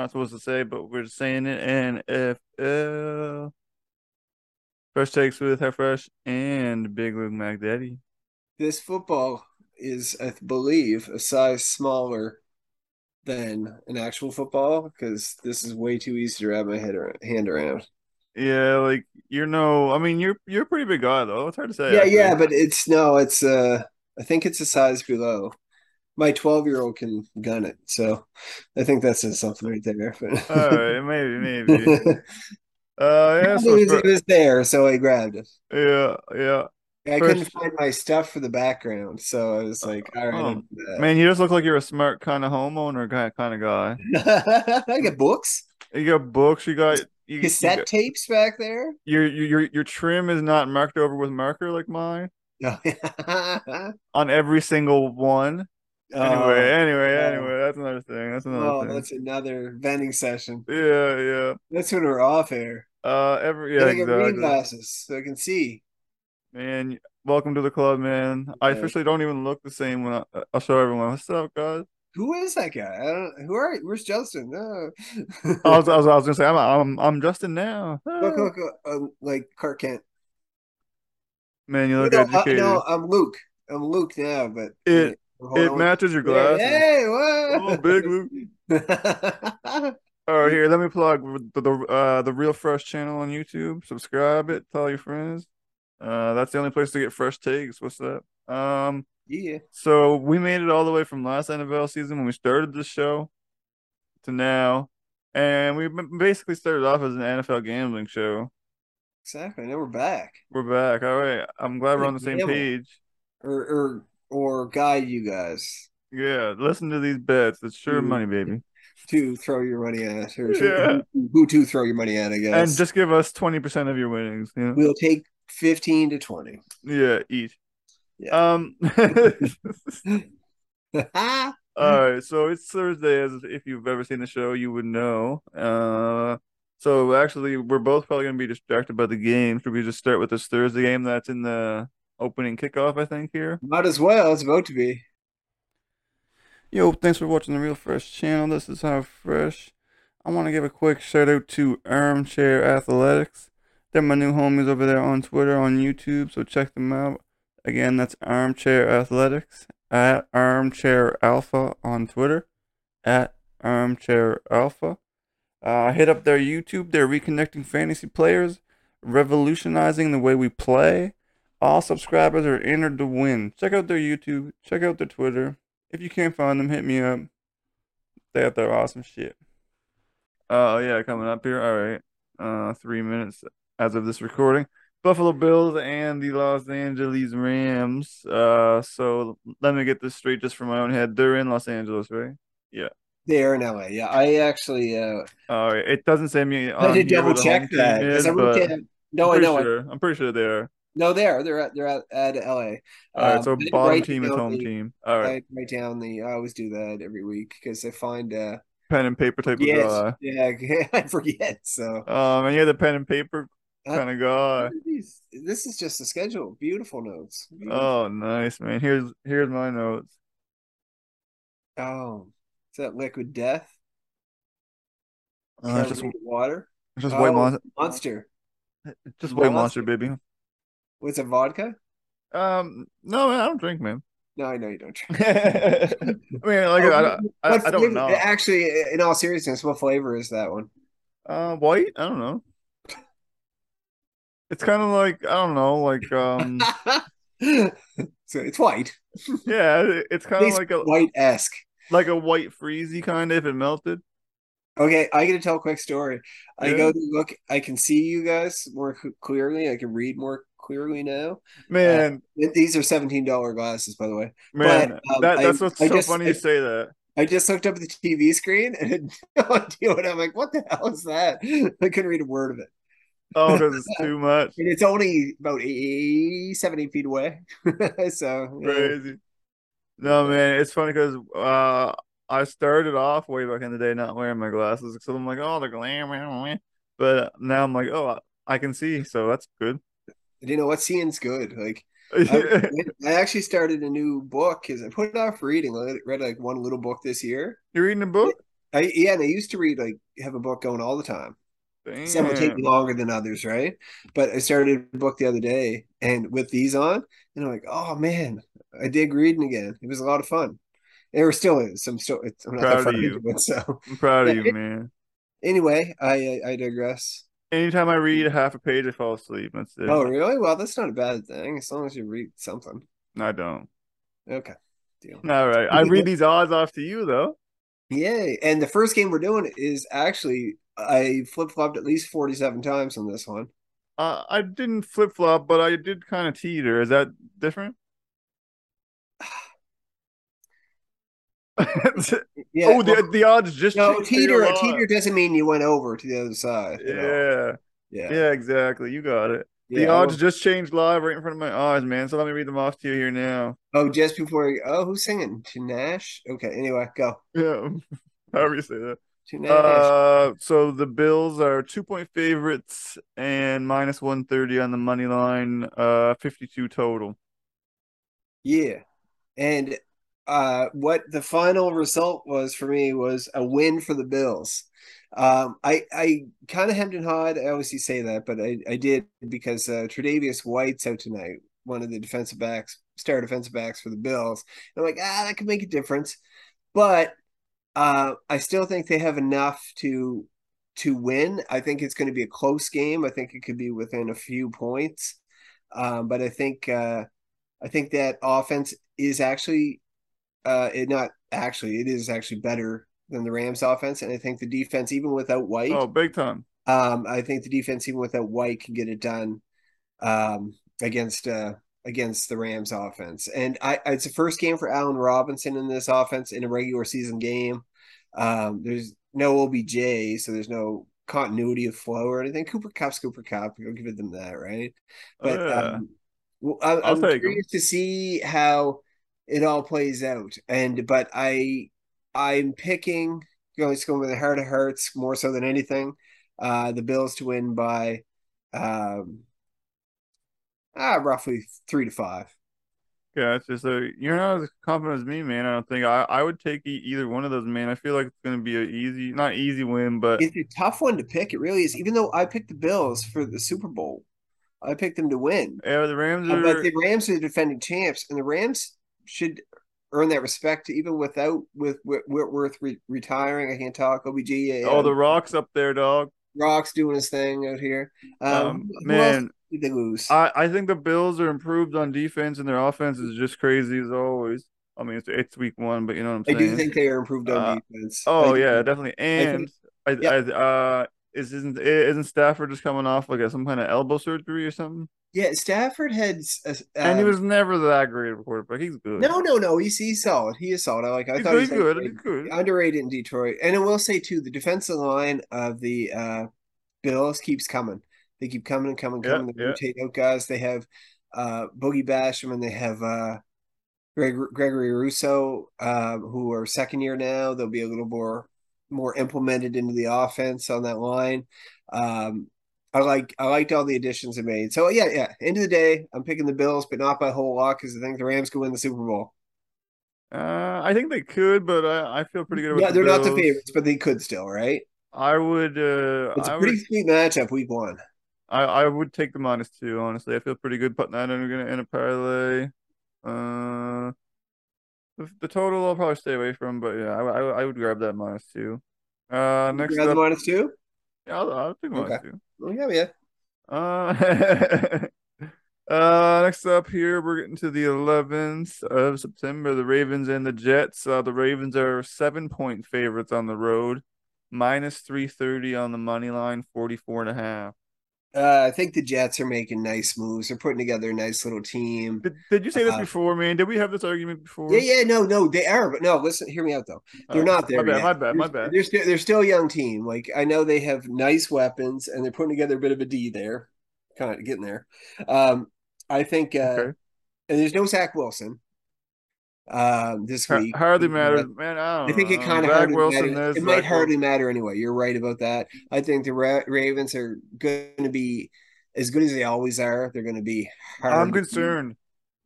not supposed to say, but we're saying it. And NFL. Fresh takes with her fresh and Big Luke McDaddy. This football is, I believe, a size smaller than an actual football because this is way too easy to wrap my head around, hand around. Yeah, like you're no. I mean, you're you're a pretty big guy though. It's hard to say. Yeah, actually. yeah, but it's no, it's uh, I think it's a size below. My twelve year old can gun it, so I think that says something right there. But All right, maybe, maybe. Uh, yeah, it, was, fir- it was there, so I grabbed it. yeah, yeah. I First- couldn't find my stuff for the background, so I was like, all right, Oh, I'll do that. Man, you just look like you're a smart kind of homeowner kind of guy. I got books, You got books. You got you, you cassette got- tapes back there. your your your your trim is not marked over with marker like mine No. on every single one. Anyway, anyway, oh. anyway, that's another thing. That's another oh, thing. that's another vending session. Yeah, yeah. That's when we're off air. Uh, every Yeah, yeah, I get reading glasses so I can see. Man, welcome to the club, man. I officially don't even look the same when I, I'll show everyone. What's up, guys? Who is that guy? I don't. Who are? Where's Justin? No. I was, I was, I was gonna say, I'm, I'm, I'm Justin now. look, look, look, uh, like Clark Kent. Man, you look no, uh, educated. no, I'm Luke. I'm Luke now, but It- it matches your glasses. Hey, what? Oh, big Luke. All right, here, let me plug the the uh the Real Fresh channel on YouTube. Subscribe it, tell your friends. Uh, that's the only place to get fresh takes. What's that? Um, yeah. so we made it all the way from last NFL season when we started the show to now, and we basically started off as an NFL gambling show. Exactly. Now we're back. We're back. All right, I'm glad we're on the same Gamble. page. Or or or guide you guys Yeah, listen to these bets. It's sure money, baby. to throw your money at or Yeah. who, to throw your money at, I guess. And just give us twenty percent of your winnings. Know? we'll take 15 to 20. Yeah, each. Yeah. Um. All right, so it's Thursday. As if you've ever seen the show, you would know. Uh, so actually, we're both probably gonna be distracted by the game. Should we just start with this Thursday game that's in the opening kickoff? I think here. Might as well. It's about to be. Yo, thanks for watching the Real Fresh channel. This is How Fresh. I want to give a quick shout out to Armchair Athletics. They're my new homies over there on Twitter, on YouTube, so check them out. Again, that's Armchair Athletics at Armchair Alpha on Twitter, at Armchair Alpha. Uh, hit up their YouTube. They're reconnecting fantasy players, revolutionizing the way we play. All subscribers are entered to win. Check out their YouTube. Check out their Twitter. If you can't find them, hit me up. They have their awesome shit. Oh yeah, coming up here. All right. Uh, three minutes as of this recording. Buffalo Bills and the Los Angeles Rams. Uh, so let me get this straight just from my own head. They're in Los Angeles, right? Yeah. They are in LA. Yeah. I actually uh All right. It doesn't say me. I on had to double check home team that. is, I wrote but no, I know. I- Sure. I'm pretty sure they are. No, they are. They're at they're at, at LA. All right. Um, so bottom team is home the- team. All right. I write down the. I always do that every week because I find. uh Pen and paper type of guy. yeah, I forget. So Um, and you're the pen and paper Uh, kind of guy. what are these? This is just a schedule. Beautiful notes. Beautiful. Oh, nice, man. Here's here's my notes. Oh, is that liquid death? Uh, just water. it's just Oh, white monster, Monster. just white Monster. monster, baby. What's it? Vodka? Um, no, man, I don't drink, man. No, I know you don't. Drink. I mean, like, Oh, I, I, I, don't know. Actually, in all seriousness, what flavor is that one? Uh, white? I don't know. It's kind of like I don't know, like um, so it's white. yeah, it's kind of like a white esque. like a white freezy kind of if it melted. Okay, I got to tell a quick story. I go to look. I can see you guys more clearly. I can read more clearly now. Man, These are seventeen dollar glasses, by the way. man, but, um, that I- that's what's I so just- funny I- you say that. I just looked up at the TV screen and had no idea what I'm like. What the hell is that? I couldn't read a word of it. Oh, because it's too much. And it's only about 80, 70 feet away. so yeah. Crazy. No, man, it's funny because uh, I started off way back in the day not wearing my glasses, so I'm like, oh, the glam, but now I'm like, oh, I can see, so that's good. You know what? Seeing's good. Like I, I actually started a new book because I put it off reading. I read like one little book this year. You're reading a book? I yeah, and I used to read like have a book going all the time. Damn. Some will take longer than others, right? But I started a book the other day, and with these on, and I'm like, oh man, I dig reading again. It was a lot of fun. There still is. I'm still. It's, I'm not Proud that of you. it. So I'm proud of you, man. anyway, I I digress. Anytime I read half a page, I fall asleep. That's it. Oh really? Well, that's not a bad thing as long as you read something. I don't. Okay, deal. All right. I read these odds off to you though. Yay! And the first game we're doing is actually I flip flopped at least forty seven times on this one. Uh, I didn't flip flop, but I did kind of teeter. Is that different? Yeah. oh, the the odds just no, changed teeter. a teeter doesn't mean you went over to the other side. you know? Yeah, Yeah. yeah, exactly. You got it. The Yeah, odds well- just changed live right in front of my eyes, man. So let me read them off to you here now. Oh, just before. Oh, who's singing? Tanash. Okay. Anyway, go. Yeah, however you say that. Uh, so the Bills are two point favorites and minus one thirty on the money line. Uh, fifty two total. Yeah. And uh what the final result was for me was a win for the Bills. Um I I kind of hemmed and hawed. I obviously say that, but I, I did because uh Tredavious White's out tonight, one of the defensive backs, star defensive backs for the Bills. And I'm like, ah, that could make a difference. But uh I still think they have enough to to win. I think it's going to be a close game. I think it could be within a few points. Um, but I think uh I think that offense is actually uh it not actually it is actually better than the Rams offense and I think the defense even without White Oh, big time. um I think the defense even without White can get it done um against uh against the Rams offense and I it's the first game for Allen Robinson in this offense in a regular season game um there's no OBJ so there's no continuity of flow or anything Cooper Kupp's Cooper Kupp you'll give it them that right but yeah. um, well, I, I'll I'm take 'em. curious to see how it all plays out. And but I, I'm picking going to go with the heart of hearts more so than anything. Uh, the Bills to win by, um, ah, roughly three to five. Gotcha. So you're not as confident as me, man. I don't think I, I would take e- either one of those, man. I feel like it's gonna be an easy, not easy win, but It's a tough one to pick. It really is. Even though I picked the Bills for the Super Bowl, I picked them to win. yeah, the Rams Uh, are. but the Rams are the defending champs, and the Rams should earn that respect even without with Whit- Whitworth re- retiring. I can't talk. OBG. Yeah, oh, the Rocks up there, dog. Rock's doing his thing out here. Um, Um, man, they lose? I, I think the Bills are improved on defense, and their offense is just crazy as always. I mean, it's, it's week one, but you know what I'm saying. I'm do think they are improved on Uh, defense. Oh I yeah, definitely. And I, yeah. I, uh, is isn't isn't Stafford just coming off like a, some kind of elbow surgery or something? Yeah. Stafford had, uh, and he um, was never that great of a quarterback. He's good. no, no, no. He's he's solid. He is solid. I like. I he's thought good. he's good. underrated. He's good. underrated in Detroit. And I will say too, the defensive line of the uh, Bills keeps coming. They keep coming and coming, Yeah, coming. They yeah. rotate out guys. They have uh, Boogie Basham and they have uh, Greg, Gregory Rousseau, uh, who are second year now. They'll be a little more more implemented into the offense on that line. Um, I like I liked all the additions they made. So yeah, yeah. End of the day, I'm picking the Bills, but not by a whole lot because I think the Rams could win the Super Bowl. Uh, I think they could, but I, I feel pretty good about Yeah, they're not the favorites, but they could still, right? I would. Uh, It's a I pretty would. sweet matchup, week one. I, I would take the minus two. Honestly, I feel pretty good putting that in, in a parlay. Uh, the, the total I'll probably stay away from, but yeah, I, I, I would grab that minus two. Uh, next Grab the up, minus two? Yeah, I'll, I'll take minus Okay. two. Oh, yeah, yeah. Uh, uh, next up here, we're getting to the 11th of September. The Ravens and the Jets. Uh, the Ravens are seven point favorites on the road, minus 330 on the money line, 44 and a half. Uh, I think the Jets are making nice moves. They're putting together a nice little team. Did, did you say this Uh, before, man? Did we have this argument before? Yeah, yeah, no, no, they are, but no, listen, hear me out though. They're Oh, not there My bad, my bad, my bad. They're still they're still a young team. Like I know they have nice weapons and they're putting together a bit of a D there, kind of getting there. Um, I think, uh, Okay. and there's no Zach Wilson. Um, this week hardly Uh, matters, man. I don't I think it kind of hardly Wilson matters. It might Zach hardly Wilson- matter anyway. You're right about that. I think the Ra- Ravens are going to be as good as they always are. They're going to be hard. I'm concerned.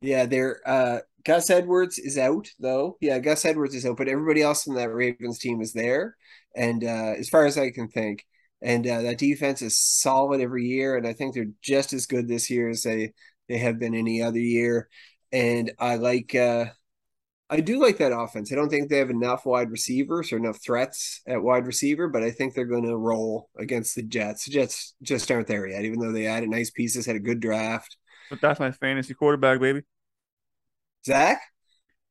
Yeah, they're uh Gus Edwards is out though. Yeah, Gus Edwards is out, but everybody else in that Ravens team is there. And uh as far as I can think, and uh, that defense is solid every year, and I think they're just as good this year as they they have been any other year. And I like uh I do like that offense. I don't think they have enough wide receivers or enough threats at wide receiver, but I think they're going to roll against the Jets. The Jets just aren't there yet, even though they added nice pieces, had a good draft. But that's my fantasy quarterback, baby. Zach?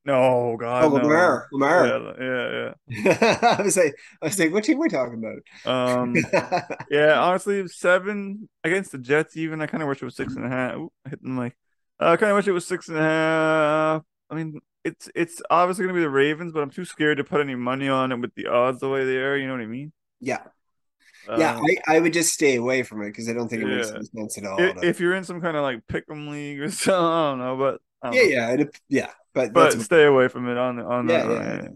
No, God, Oh, no. Lamar. Lamar. Yeah, yeah, I was like, I was like, what team are we talking about? yeah. Um, yeah, honestly, seven against the Jets. Even I kind of wish it was six and a half. Ooh, I hit the mic. Uh, I kind of wish it was six and a half. I mean, it's it's obviously gonna be the Ravens, but I'm too scared to put any money on it with the odds the way they are. You know what I mean? yeah, yeah. Um, I, I would just stay away from it because I don't think it makes any sense at all. i- to- if you're in some kind of like pick'em league or something, I don't know, but don't yeah, know. yeah, it, yeah. But But stay away from it on on yeah, that. yeah.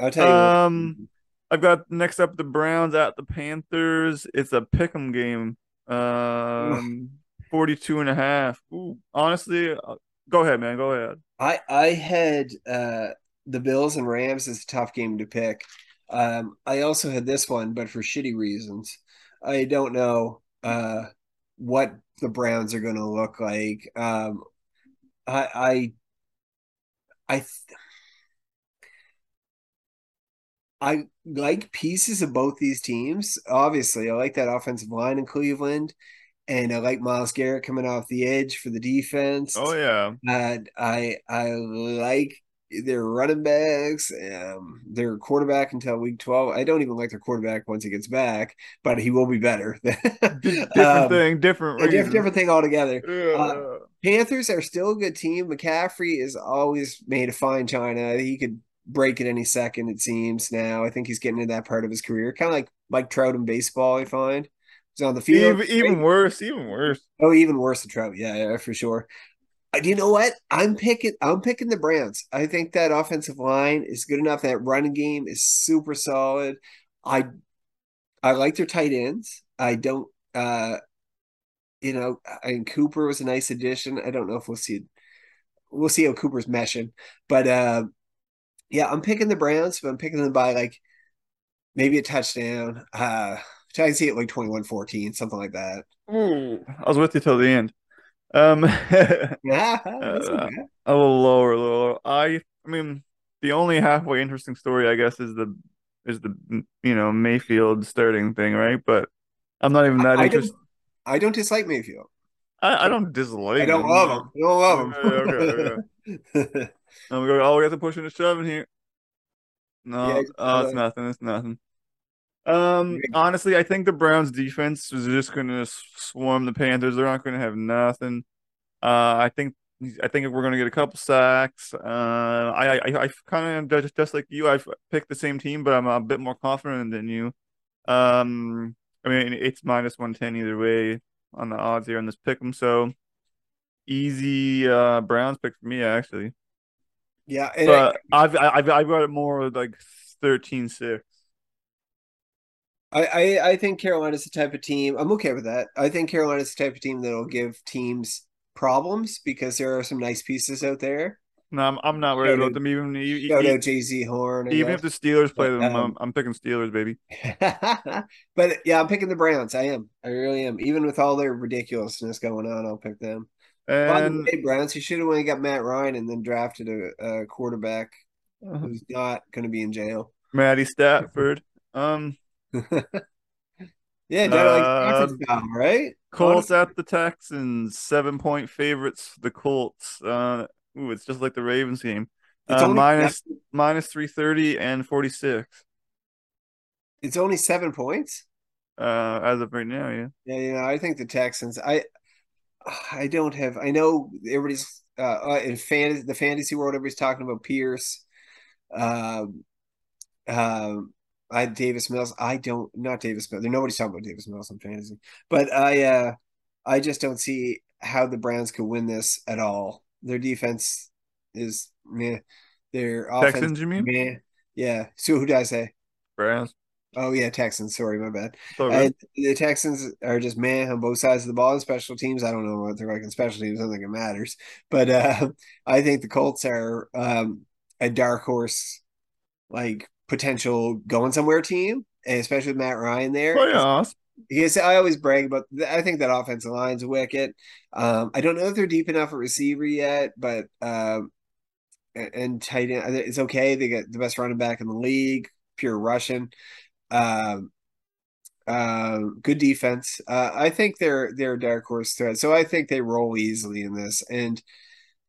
I'll tell you. what. Um, I've got next up the Browns at the Panthers. It's a pick'em game. Um, 42 and a half. Ooh, honestly, uh, go ahead, man. Go ahead. I I had uh the Bills and Rams is a tough game to pick. Um, I also had this one, but for shitty reasons. I don't know uh what the Browns are going to look like. Um, I I I th- I like pieces of both these teams. Obviously, I like that offensive line in Cleveland, and I like Myles Garrett coming off the edge for the defense. Oh yeah. And I I like their running backs, um, their quarterback until week twelve. I don't even like their quarterback once he gets back, but he will be better. Different Um, thing, different a reason. different, different thing altogether. Yeah. Uh, Panthers are still a good team. McCaffrey is always made a fine china. He could break at any second, it seems now. I think he's getting to that part of his career. Kind of like Mike Trout in baseball, I find. He's on the field. even, even worse, even worse. Oh, even worse than Trout. Yeah, yeah, for sure. Uh, You know what? I'm picking. I'm picking the Browns. I think that offensive line is good enough. That running game is super solid. I I like their tight ends. I don't. uh You know, I mean, Cooper was a nice addition. I don't know if we'll see. We'll see how Cooper's meshing, but uh yeah, I'm picking the Browns. But I'm picking them by like maybe a touchdown. Uh I see it like 21-14, something like that. Ooh, I was with you till the end. Um, a Yeah, that's Uh, okay. little lower, a little lower. I, I mean, the only halfway interesting story, I guess, is the is the you know Mayfield starting thing, right? But I'm not even that I don't, interested. I don't dislike Mayfield. I, I don't dislike. I don't him, love no. him. I don't love him. Okay, okay, And we go, oh, we got to push and shove in here. No, Yeah, oh, it's uh, nothing. It's nothing. Um, honestly, I think the Browns defense is just gonna swarm the Panthers. They're not gonna have nothing. Uh, I think I think we're gonna get a couple sacks. Uh, I I, I kind of just, just like you. I've picked the same team, but I'm a bit more confident than you. Um, I mean, it's minus one ten either way on the odds here on this pick 'em. So easy uh Browns pick for me actually. yeah, and But I've I've I've got it more like 13-6. I, I I think Carolina's the type of team. I'm okay with that. I think Carolina's the type of team that'll give teams problems because there are some nice pieces out there. No, I'm I'm not worried about them even out Jaycee Horn. Even if the Steelers play them. I'm, um, I'm picking Steelers, baby. but yeah, I'm picking the Browns. I am. I really am. Even with all their ridiculousness going on, I'll pick them. By the Browns, you should have only got Matt Ryan and then drafted a, a quarterback uh, who's not going to be in jail. Matty Stafford. Um, Yeah, like Uh, style, right? Colts at the Texans, seven point favorites. The Colts. Uh, ooh, it's just like the Ravens game. Uh, minus minus three thirty and forty six. it's only seven points. Uh, as of right now, yeah. Yeah, you know, I think the Texans. I I don't have. I know everybody's uh, uh in fantasy the fantasy world. Everybody's talking about Pierce. Um, um, I Davis Mills. I don't not Davis Mills. Nobody's talking about Davis Mills in fantasy, but I uh I just don't see how the Browns could win this at all. Their defense is meh. Their offense Texans, you mean? meh. Yeah. So who did I say? Browns. Oh yeah, Texans. Sorry, my bad. The Texans are just man on both sides of the ball in special teams. I don't know what they're like in special teams. I don't think it matters. But uh, I think the Colts are um, a dark horse, like potential going somewhere team, and especially with Matt Ryan there. Playoffs. Yes, I always brag about. I think that offensive line's wicked. Um, I don't know if they're deep enough at receiver yet, but um, and, and tight end, it's okay. They got the best running back in the league, pure Russian. Um, uh, good defense. Uh, I think they're they're a dark horse threat, so I think they roll easily in this, and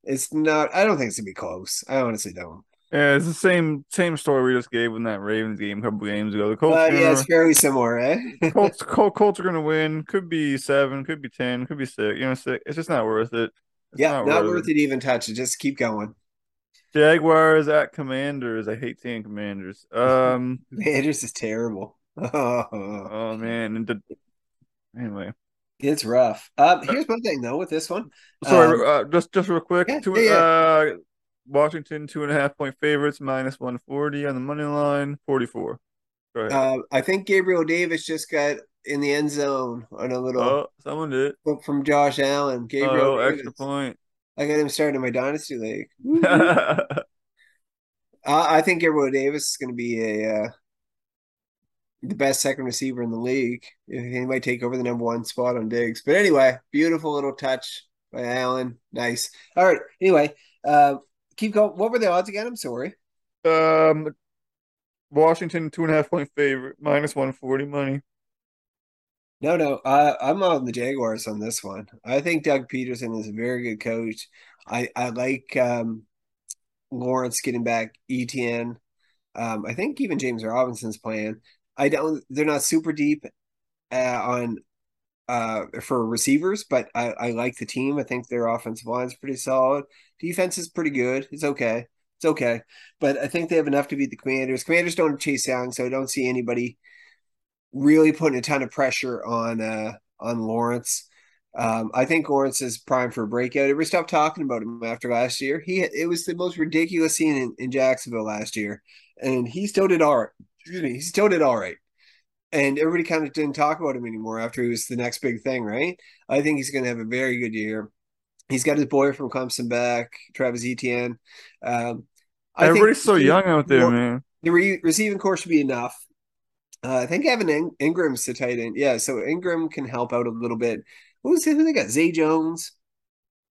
it's not. I don't think it's gonna be close. I honestly don't. Yeah, it's the same same story we just gave in that Ravens game a couple games ago. The Colts, Uh, yeah, it's fairly similar, eh? Colts, Col- Colts are gonna win. Could be seven, could be ten, could be six. You know, six. It's just not worth it. It's yeah, not, worth it. to even touch it. Just keep going. Jaguars at Commanders. I hate seeing Commanders. Um. Commanders is terrible. Oh, oh man. And the, anyway, it's rough. Um, here's one thing though with this one. sorry. Um, uh, just just real quick. yeah, two, yeah, yeah. Washington two and a half point favorites minus one forty on the money line. Forty four. Uh, I think Gabriel Davis just got in the end zone on a little oh, someone did. from Josh Allen. Gabriel Oh, Davis. extra point. I got him starting in my dynasty league. Uh, I think Gabriel Davis is going to be a uh, the best second receiver in the league. He might take over the number one spot on Diggs. But anyway, beautiful little touch by Allen. Nice. All right. Anyway, uh, keep going. What were the odds again? I'm sorry. um, Washington two and a half point favorite minus one forty money. No, no. I, I'm on the Jaguars on this one. I think Doug Pederson is a very good coach. I, I like um, Lawrence getting back Etienne. Um, I think even James Robinson's playing. I don't. They're not super deep uh, on uh, for receivers, but I, I like the team. I think their offensive line is pretty solid. Defense is pretty good. It's okay. It's okay, but I think they have enough to beat the Commanders. Commanders don't Chase Young, so I don't see anybody really putting a ton of pressure on uh, on Lawrence. Um, I think Lawrence is primed for a breakout. Everybody stopped talking about him after last year. He it was the most ridiculous scene in, in Jacksonville last year, and he still did all right. Excuse me, he still did all right. And everybody kind of didn't talk about him anymore after he was the next big thing, right? I think he's going to have a very good year. He's got his boy from Clemson back, Travis Etienne. Um, I think Everybody's so young out there, Well, man. the re- receiving corps should be enough. Uh, I think Evan In- Engram's the tight end. Yeah, so Engram can help out a little bit. Who's who they got? Zay Jones.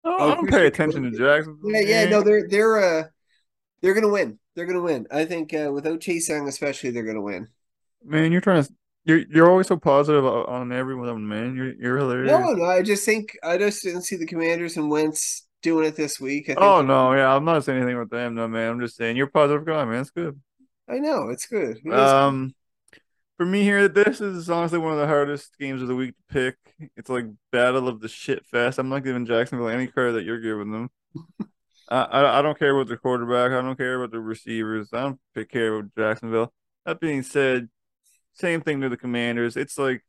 Oh, Oh, I don't pay attention to. Jacksonville. Yeah, yeah, no, they're they're uh they're gonna win. They're gonna win. I think uh, without Chase Young, especially, they're gonna win. Man, you're trying to. You're you're always so positive on everyone, man. You're you're hilarious. No, no, I just think I just didn't see the Commanders and Wentz doing it this week. I think Oh no, yeah, I'm not saying anything with them, no, man. I'm just saying you're a positive guy, man. It's good. I know it's good. It Um, for me here, this is honestly one of the hardest games of the week to pick. It's like battle of the shit fest. I'm not giving Jacksonville any credit that you're giving them. I, I I don't care about the quarterback. I don't care about the receivers. I don't care about Jacksonville. That being said, same thing to the Commanders. It's like,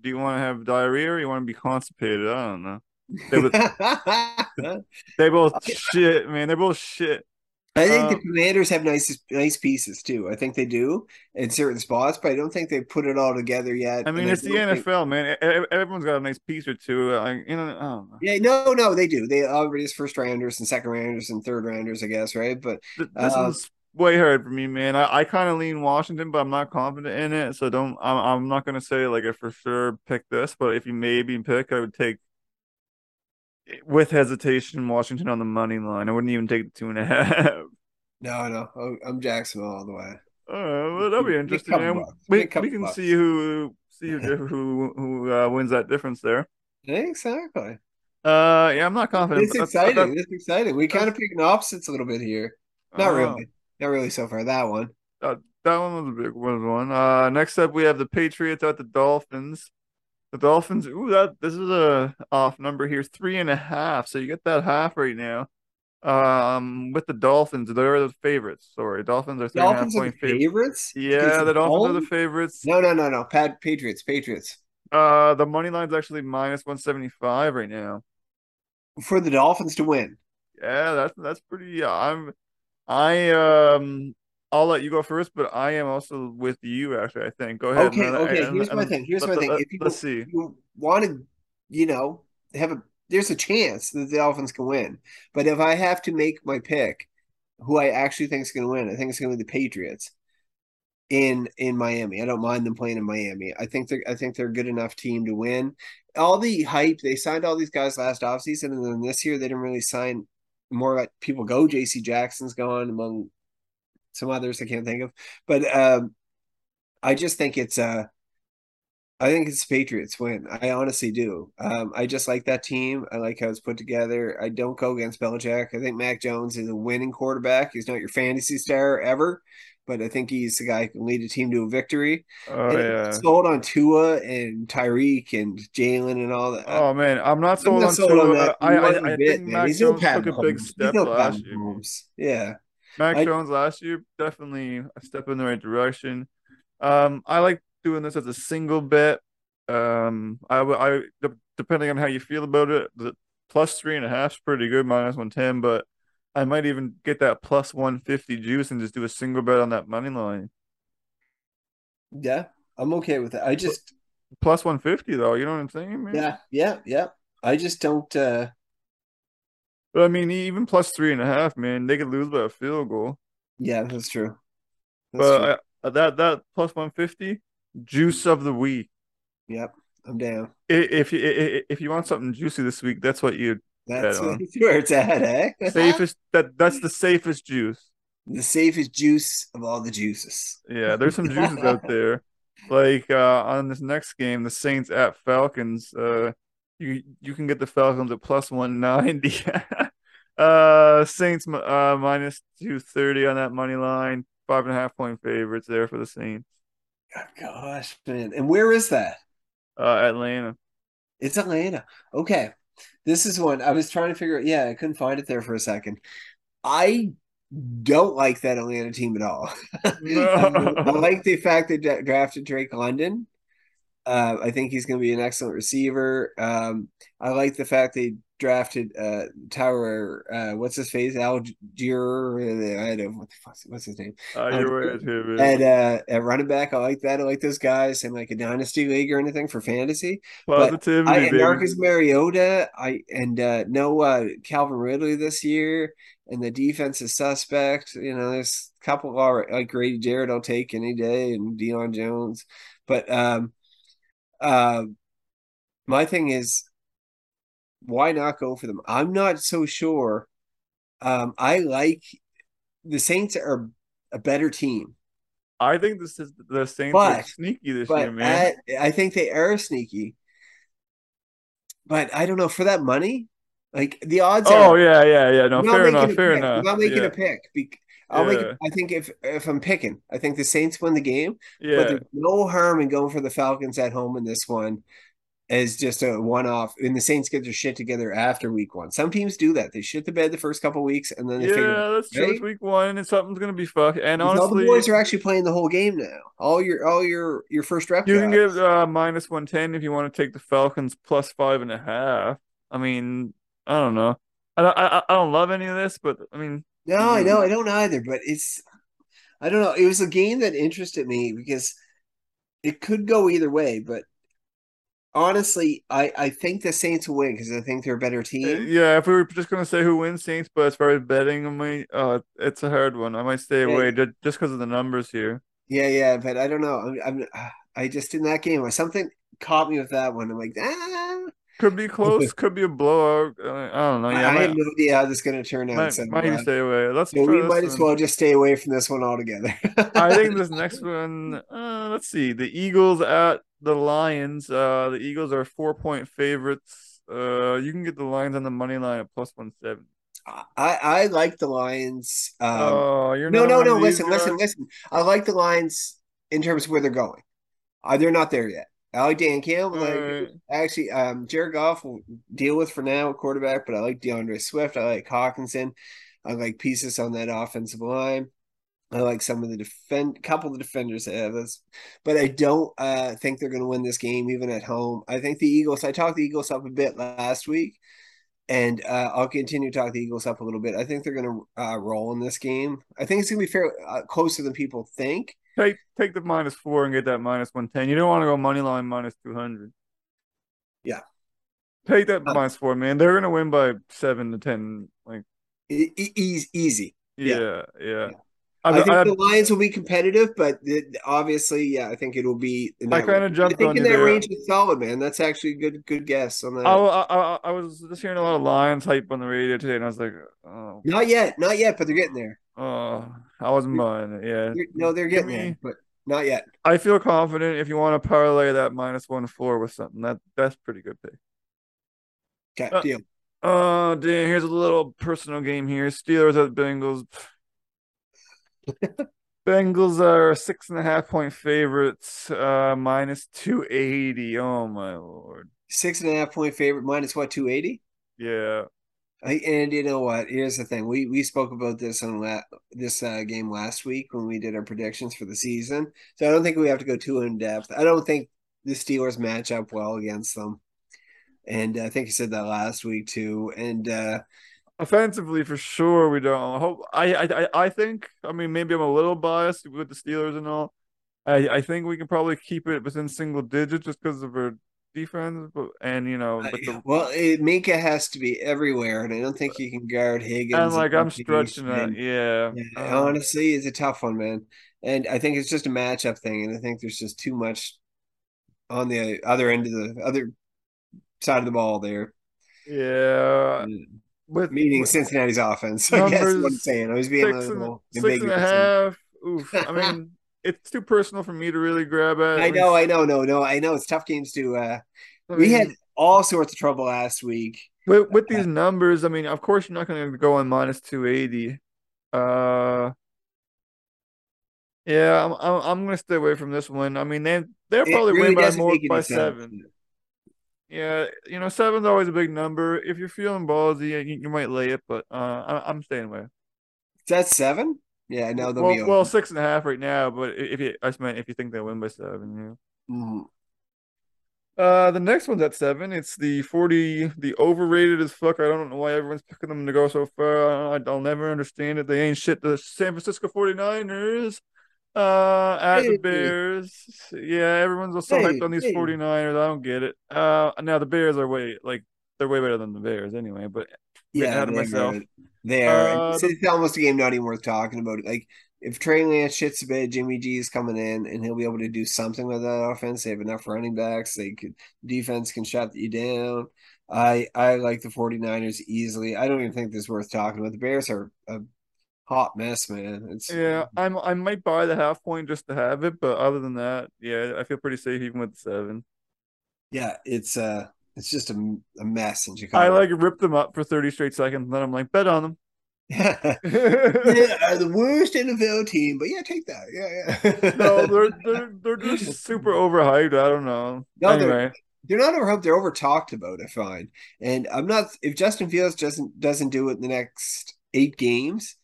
do you want to have diarrhea or you want to be constipated? I don't know. They would- They both shit, man. They're both shit. I think the Um, Commanders have nice nice pieces too. I think they do in certain spots, but I don't think they put it all together yet. I mean, it's the don't think- NFL, man. Everyone's got a nice piece or two. I, you know, know. Yeah, no, no, they do. They already is first rounders and second rounders and third rounders, I guess, right? But This Um, is way hard for me, man. I, I kind of lean Washington, but I'm not confident in it. So don't. I'm I'm not gonna say like I for sure pick this, but if you maybe pick, I would take with hesitation Washington on the money line. I wouldn't even take the two and a half. no, no, oh, I'm Jacksonville all the way. Uh, well, that'll be interesting. We we can bucks. see who see who who who uh, wins that difference there. Exactly. Uh, yeah, I'm not confident. It's that's- exciting. that's- It's exciting. We kind of picking opposites a little bit here. Not uh, really. Not really so far. That one. That one was a big was one. Uh, next up we have the Patriots at the Dolphins. The Dolphins. Ooh, that this is a off number here, three and a half. So you get that half right now. Um, with the Dolphins, they're the favorites. Sorry, Dolphins are three and a half Dolphins point favorites. favorites. Yeah, the Dolphins are the favorites. No, no, no, no. Pat Patriots. Patriots. Uh, the money line's actually minus one seventy five right now. For the Dolphins to win. Yeah, that's that's pretty. I'm, I um, I'll let you go first, but I am also with you. Actually, I think. Go ahead. Okay, okay. Here's my thing. Here's my thing. If you, let's see. You want to, you know, have a there's a chance that the Dolphins can win, but if I have to make my pick, who I actually think is going to win, I think it's going to be the Patriots in in Miami. I don't mind them playing in Miami. I think they're I think they're a good enough team to win. All the hype they signed all these guys last offseason, and then this year they didn't really sign more like people go. JC Jackson's gone among some others I can't think of. But um I just think it's uh I think it's Patriots win. I honestly do. Um, I just like that team. I like how it's put together. I don't go against Belichick. I think Mac Jones is a winning quarterback. He's not your fantasy star ever, but I think he's the guy who can lead a team to a victory. Oh and yeah, sold on Tua and Tyreek and Jaylen and all that. Oh man, I'm not sold, I'm not on, sold on Tua. I, I, I bit, think. Mac he's Jones no took a big step no last year. Yeah, Mac I, Jones last year definitely a step in the right direction. Um, I like doing this as a single bet. Um, I, I depending on how you feel about it, the plus three and a half is pretty good, minus one ten. But I might even get that plus one fifty juice and just do a single bet on that money line. Yeah, I'm okay with it. I just plus one fifty though. You know what I'm saying? Man? Yeah, yeah, yeah. I just don't. uh But I mean, even plus three and a half, man, they could lose by a field goal. Yeah, that's true. That's but true. I, that that plus one fifty juice of the week. Yep, I'm down. If you if you want something juicy this week, that's what you. That's where it's at, eh? safest that that's the safest juice. The safest juice of all the juices. Yeah, there's some juices out there. Like uh on this next game, the Saints at Falcons. Uh, you you can get the Falcons at plus one ninety. uh, Saints uh minus two thirty on that money line. Five and a half point favorites there for the Saints. gosh, man! And where is that? Uh, Atlanta. It's Atlanta. Okay. This is one I was trying to figure out. Yeah, I couldn't find it there for a second. I don't like that Atlanta team at all. I like the fact they drafted Drake London. Uh, I think he's going to be an excellent receiver. Um, I like the fact they drafted uh Tower uh what's his face? Allgeier I don't what the fuck what's his name? Uh, you're right too, at uh at running back I like that I like those guys in like a dynasty league or anything for fantasy. Positivity I, and Marcus Mariota I and uh no uh Calvin Ridley this year and the defense is suspect you know there's a couple of like Grady Jarrett I'll take any day and Deion Jones. But um uh my thing is why not go for them? I'm not so sure. Um, I like the Saints are a better team. I think this is the Saints but, are sneaky this year, man. At, I think they are sneaky. But I don't know for that money, like the odds. Are Oh are, yeah, yeah, yeah. No, fair enough. Fair enough. I'm not making yeah. a pick. I'll yeah. make. I think if if I'm picking, I think the Saints win the game. Yeah. But there's no harm in going for the Falcons at home in this one as just a one off. And the Saints get their shit together after week one. Some teams do that. They shit the bed the first couple weeks and then they yeah, figure that's true. Right? It's week one and something's gonna be fuck. And honestly, all the boys are actually playing the whole game now. All your all your your first rep. You guys. can give uh, minus one ten if you want to take the Falcons plus five and a half. I mean, I don't know. I I I don't love any of this, but I mean, no, I know I don't either. But it's I don't know. It was a game that interested me because it could go either way, but honestly, I, I think the Saints will win because I think they're a better team. Yeah, if we were just gonna say who wins Saints, but as far as betting, I might, uh, it's a hard one. I might stay away just because of the numbers here. Yeah, yeah, but I don't know. I'm, I'm I just in that game, something caught me with that one. I'm like, ah. Could be close. could be a blowout. Uh, I don't know. Yeah, I, I have no idea how this is going to turn out. Might, so, might stay away. Let's. So we might as well just stay away from this one altogether. I think this next one. Uh, let's see. The Eagles at the Lions. Uh, the Eagles are four point favorites. Uh, you can get the Lions on the money line at plus one seven. I I like the Lions. Um, oh, you're no no no. Listen listen listen. I like the Lions in terms of where they're going. Uh, they're not there yet. I like Dan Campbell. Like, right. Actually, um, Jared Goff will deal with for now quarterback, but I like D'Andre Swift. I like Hockenson. I like pieces on that offensive line. I like some of the defend couple of the defenders that have but I don't uh, think they're going to win this game even at home. I think the Eagles. I talked the Eagles up a bit last week. and uh, I'll continue to talk the Eagles up a little bit. I think they're going to uh, roll in this game. I think it's going to be fair uh, closer than people think. Take take the minus four and get that minus one ten. You don't want to go money line minus two hundred. Yeah, take that uh, minus four, man. They're going to win by seven to ten. Like easy, easy. Yeah, yeah. yeah. I, I think I, the Lions will be competitive, but it, obviously, yeah, I think it will be. I kind of jumped I think on in that there. range is solid, man. That's actually a good, good guess on that. I, I, I, was just hearing a lot of Lions hype on the radio today, and I was like, oh. not yet, not yet, but they're getting there. Oh, I wasn't buying it. Yeah, they're, no, they're getting there, but not yet. I feel confident if you want to parlay that minus one four with something. That that's pretty good pick. Okay, uh, deal. Oh, damn. Here's a little personal game here. Steelers at Bengals. Bengals are six and a half point favorites, uh, minus 280. Oh, my lord. Six and a half point favorite, minus what, 280? Yeah. I, and you know what? Here's the thing. We we spoke about this on la- this uh, game last week when we did our predictions for the season. So I don't think we have to go too in depth. I don't think the Steelers match up well against them and I think you said that last week too. And uh, offensively, for sure, we don't. Hope I, I I think. I mean, maybe I'm a little biased with the Steelers and all. I I think we can probably keep it within single digits just because of our defense, but and you know, but the, well, it, Minkah has to be everywhere, and I don't think you can guard Higgins. And like I'm stretching that, yeah. yeah um, honestly, it's a tough one, man. And I think it's just a matchup thing, and I think there's just too much on the other end of the other side of the ball there. Yeah. With meaning with Cincinnati's offense. I guess what I'm saying. I was being six little and, six and a half. Oof. I mean, it's too personal for me to really grab at. I know, I know, no, no, I know. It's tough games to. uh I We had all sorts of trouble last week. With with these numbers, I mean, of course you're not going to go on minus two eighty. Uh, yeah, I'm, I'm I'm gonna stay away from this one. I mean, they they're probably really win by more by seven. Yeah, you know, seven's always a big number. If you're feeling ballsy, you, you might lay it, but uh, I, am staying away. Is that seven? Yeah, no, well, well, six and a half right now. But if you, I meant if you think they win by seven, yeah. Mm-hmm. Uh, the next one's at seven. It's the forty, the overrated as fuck. I don't know why everyone's picking them to go so far. I, I'll never understand it. They ain't shit. The San Francisco 49ers. Uh, at hey, the Bears. Yeah, everyone's so hey, hyped on these hey. 49ers. I don't get it. Uh, now the Bears are way like they're way better than the Bears anyway. But yeah, out of myself. They are. Uh, it's almost a game not even worth talking about. Like if Trey Lance shits a bit, Jimmy G is coming in and he'll be able to do something with that offense. They have enough running backs. They could defense can shut you down. I I like the 49ers easily. I don't even think this is worth talking about. The Bears are a hot mess, man. It's yeah. I'm I might buy the half point just to have it, but other than that, yeah, I feel pretty safe even with the seven. Yeah, it's uh, it's just a, a mess in Chicago. I like rip them up for thirty straight seconds, and then I'm like, bet on them. Yeah, the worst NFL team, but yeah, take that. Yeah, yeah. no, they're they're they're just super overhyped. I don't know. No, anyway. they're, they're not overhyped. They're over talked about. I find, and I'm not. If Justin Fields doesn't doesn't do it in the next eight games,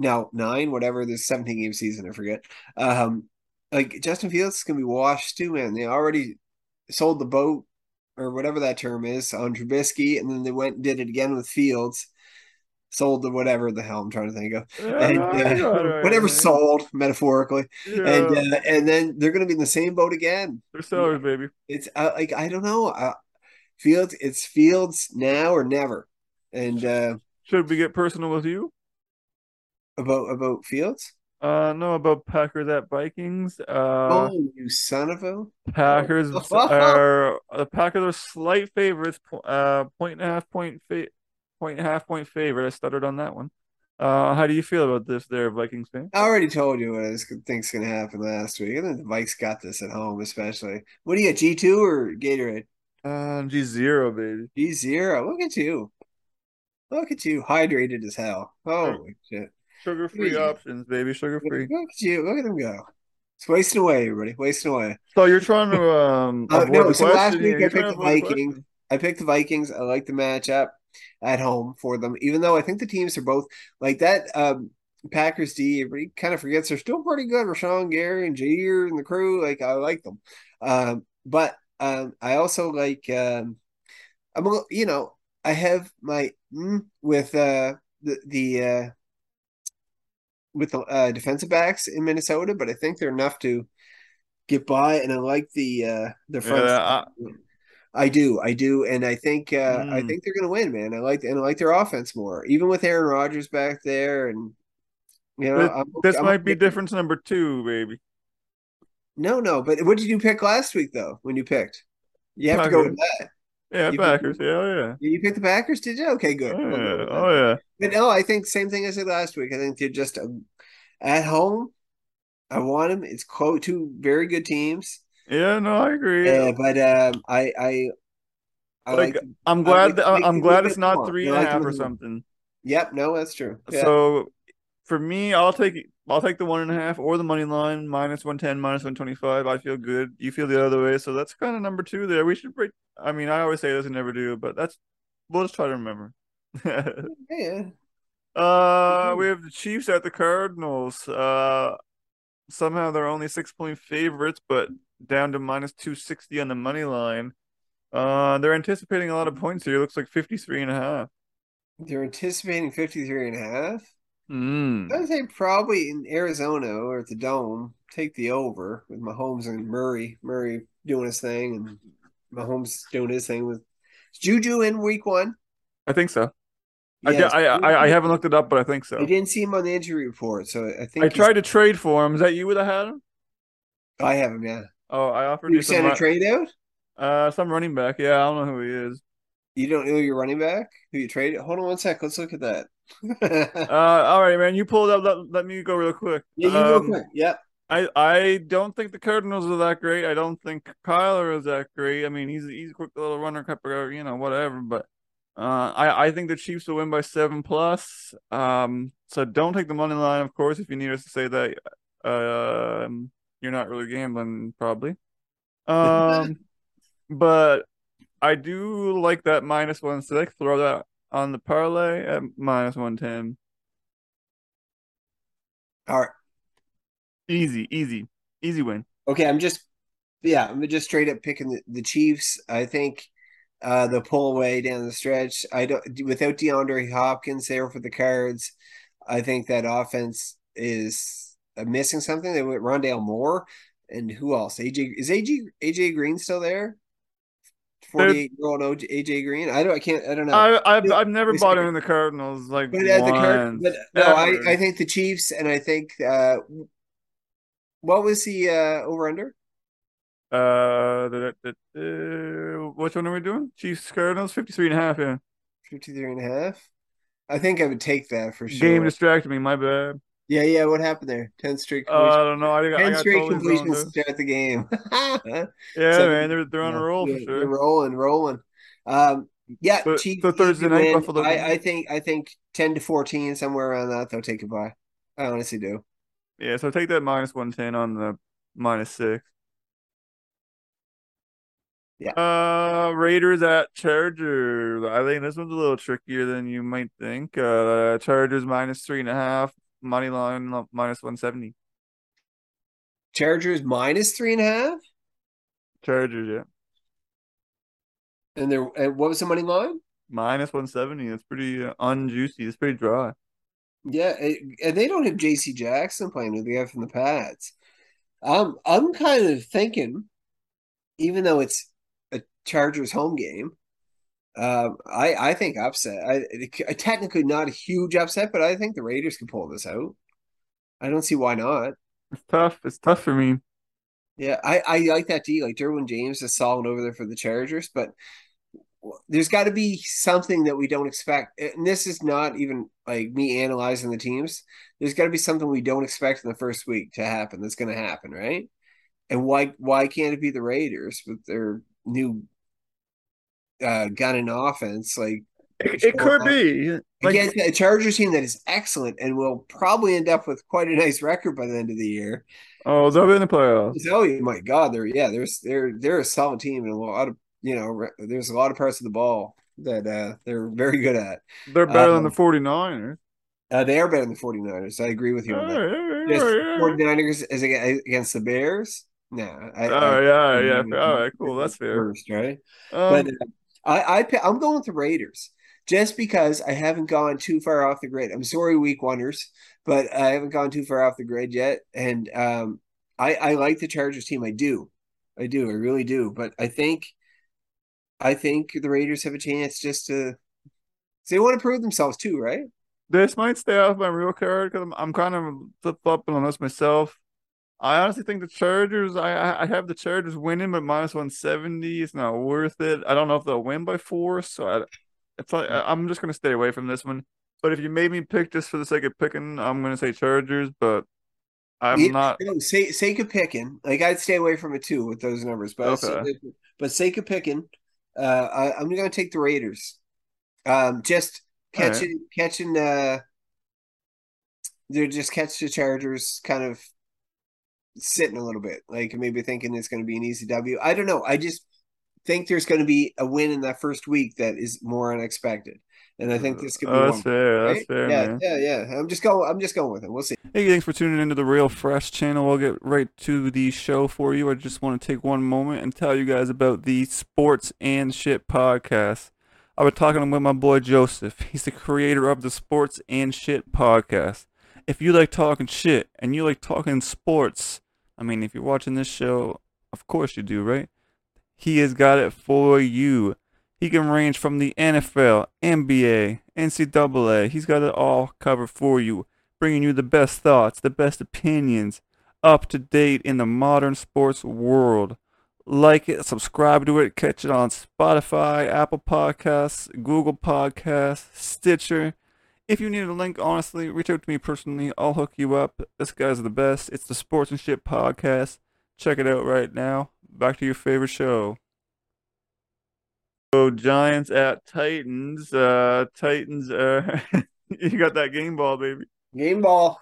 now nine, whatever this 17 game season, I forget. Um, like Justin Fields is gonna be washed too, man. They already sold the boat or whatever that term is on Trubisky, and then they went and did it again with Fields. Sold the whatever the hell I'm trying to think of, yeah, and uh, whatever sold metaphorically, yeah. and uh, and then they're going to be in the same boat again. They're sellers, baby. It's uh, like I don't know, uh, Fields. It's Fields now or never, and uh, should we get personal with you? About about Fields? Uh, no, about Packers at Vikings. Uh, oh, you son of a Packers are the Packers are slight favorites. Uh, point and a half point fa- point and a half point favorite. I stuttered on that one. Uh, how do you feel about this, there, Vikings fan? I already told you what I think's gonna happen last week. I think the Vikes got this at home, especially. What do you get, G two or Gatorade? Uh, G zero, baby. G zero. Look at you. Look at you, hydrated as hell. Holy shit. Sugar free options, baby. Sugar free. Look at you. Look at them go. It's wasting away, everybody. Wasting away. So you're trying to um uh, no, so last week I picked the Vikings. I picked the Vikings. I like the matchup at home for them, even though I think the teams are both like that. Um, Packers D, everybody kind of forgets they're still pretty good. Rashan Gary and Jaire and the crew, like I like them. Um, but um, I also like um, I'm a, you know I have my mm, with uh the the uh with the uh, defensive backs in Minnesota, but I think they're enough to get by. And I like the uh the front. Yeah, I- I do, I do, and I think uh, I Mm. think they're going to win, man. I like and I like their offense more, even with Aaron Rodgers back there, and you know, This, I'm, this I'm- might be difference number two, baby. No, no, but what did you pick last week though? When you picked, you have to go with that. Yeah, You- Packers. Yeah, yeah. You picked the Packers, did you? Okay, good. Oh yeah. Oh yeah. But no, I think same thing I said last week. I think they're just uh, at home. I want them. It's quote two very good teams. Yeah, no, I agree. Yeah, but um, I I I Like, like. I'm glad like I'm glad it's not three and a half or something. Yep, no, that's true. Yeah. So for me, I'll take I'll take the one and a half or the money line minus one ten, minus one twenty five. I feel good. You feel the other way, so that's kind of number two there. We should break. I mean, I always say this and never do, but that's we'll just try to remember. yeah, uh, we have the Chiefs at the Cardinals. Uh, somehow they're only six point favorites, but down to minus two sixty on the money line. Uh, they're anticipating a lot of points here. It looks like 53 and a half. they're anticipating 53 and a half. Mm. I'd say probably in Arizona or at the Dome, take the over with Mahomes and Murray. Murray doing his thing and Mahomes doing his thing with Juju in week one. I think so. I, Yes. I, I, I haven't looked it up, but I think so. I didn't see him on the injury report, so I think I tried to trade for him. Is that you would have had him? I have him. Yeah, Oh, I offered you you some, sent a trade out. uh, some running back. Yeah, I don't know who he is. You don't know your running back who you traded. Hold on one sec. Let's look at that. Uh, all right, man. You pulled up. Let, let me go real quick. yeah, you go Um, quick. Yep. I, I don't think the Cardinals are that great. I don't think Kyler is that great. I mean, he's he's a quick little runner, couple, you know, whatever. But uh, I I think the Chiefs will win by seven plus. Um, so don't take the money line, of course. If you need us to say that, um, you're not really gambling, probably. Um, but I do like that minus one six. Throw that on the parlay at minus one ten. All right. Easy, easy, easy win. Okay, I'm just yeah, I'm just straight up picking the, the Chiefs. I think uh they'll pull away down the stretch. I don't without DeAndre Hopkins there for the cards. I think that offense is uh, missing something. They went Rondale Moore and who else? AJ is AJ AJ Green still there? Forty eight year old AJ Green. I don't. I can't. I don't know. I I've I've never bought him in the Cardinals like But at the card, but no, I. I think the Chiefs and I think uh what was the uh over under? uh, the, the, the, which one are we doing? Chiefs Cardinals 53 and a half, yeah. 53 and a half. I think I would take that for sure. Game distracted me, my bad. Yeah, yeah. What happened there? 10 straight Uh, I don't know. I, got- I 10 got straight totally completions to start the game. Yeah, So- man, they're they're on a roll for Yeah, They're rolling, rolling. Um, yeah, So- Chiefs. so Thursday night, win. Buffalo I. I think I think 10 to 14, somewhere around that, they'll take it by. I honestly do. Yeah, so take that minus 110 on the minus six. Yeah. Uh, Raiders at Chargers. I think this one's a little trickier than you might think. Uh, Chargers minus three and a half, money line minus 170. Chargers minus three and a half. Chargers, yeah. And they're and what was the money line? Minus 170. It's pretty uh, unjuicy. It's pretty dry. Yeah, it- and they don't have J.C. Jackson playing who they have from the Pats. Um, I'm kind of thinking, even though it's a Chargers home game, um, I I think upset. I it- technically not a huge upset, but I think the Raiders can pull this out. I don't see why not. It's tough. It's tough for me. Yeah, I I like that D. Like Derwin James is solid over there for the Chargers, but there's got to be something that we don't expect. And this is not even like me analyzing the teams. There's got to be something we don't expect in the first week to happen. That's going to happen, right? And why why can't it be the Raiders with their new uh, gun and offense? Like It, it could be. Like, against a Chargers team that is excellent and will probably end up with quite a nice record by the end of the year. oh, they'll be in the playoffs. Oh my God, they're yeah, there's they're they're a solid team and a lot of you know re- there's a lot of parts of the ball that uh, they're very good at. They're better than Um, the 49ers. Uh, they are better than the 49ers. I agree with you on that. Just yeah, yeah. 49ers is aga- against the Bears. No, I, Oh, I, yeah, yeah. All right, cool. That's fair. First, right? Um, but uh, I, I I'm going with the Raiders just because I haven't gone too far off the grid. I'm sorry, week wonders, but I haven't gone too far off the grid yet. And um, I I like the Chargers team. I do, I do, I really do. But I think I think the Raiders have a chance just to. They want to prove themselves too, right? This might stay off my real card because I'm, I'm kind of flip flopping on this myself. I honestly think the Chargers. I I have the Chargers winning, but minus one seventy is not worth it. I don't know if they'll win by four, so I, it's like I'm just gonna stay away from this one. But if you made me pick just for the sake of picking, I'm gonna say Chargers. But I'm not. no, say, sake of picking, like I'd stay away from it too with those numbers. But Okay. but sake of picking, uh, I, I'm going to take the Raiders. Um, just All right. catching catching. Uh, they're just catch the Chargers kind of sitting a little bit, like maybe thinking it's going to be an easy W. I don't know. I just think there's going to be a win in that first week that is more unexpected, and I think this could be Oh, that's one. fair. That's Right? fair, Yeah, man. yeah, yeah. I'm just going. I'm just going with it. We'll see. Hey, thanks for tuning into the Real Fresh channel. We'll get right to the show for you. I just want to take one moment and tell you guys about the Sports and Shit podcast. I've been talking with my boy Joseph. He's the creator of the Sports and Shit podcast. If you like talking shit and you like talking sports, I mean, if you're watching this show, of course you do, right? He has got it for you. He can range from the NFL, NBA, NCAA. He's got it all covered for you bringing you the best thoughts, the best opinions, up to date in the modern sports world. Like it, subscribe to it, catch it on Spotify, Apple Podcasts, Google Podcasts, Stitcher. If you need a link, honestly, reach out to me personally. I'll hook you up. This guy's the best. It's the Sports and Shit Podcast. Check it out right now. Back to your favorite show. So Giants at Titans. Uh, Titans. Uh, you got that game ball, baby. Game ball.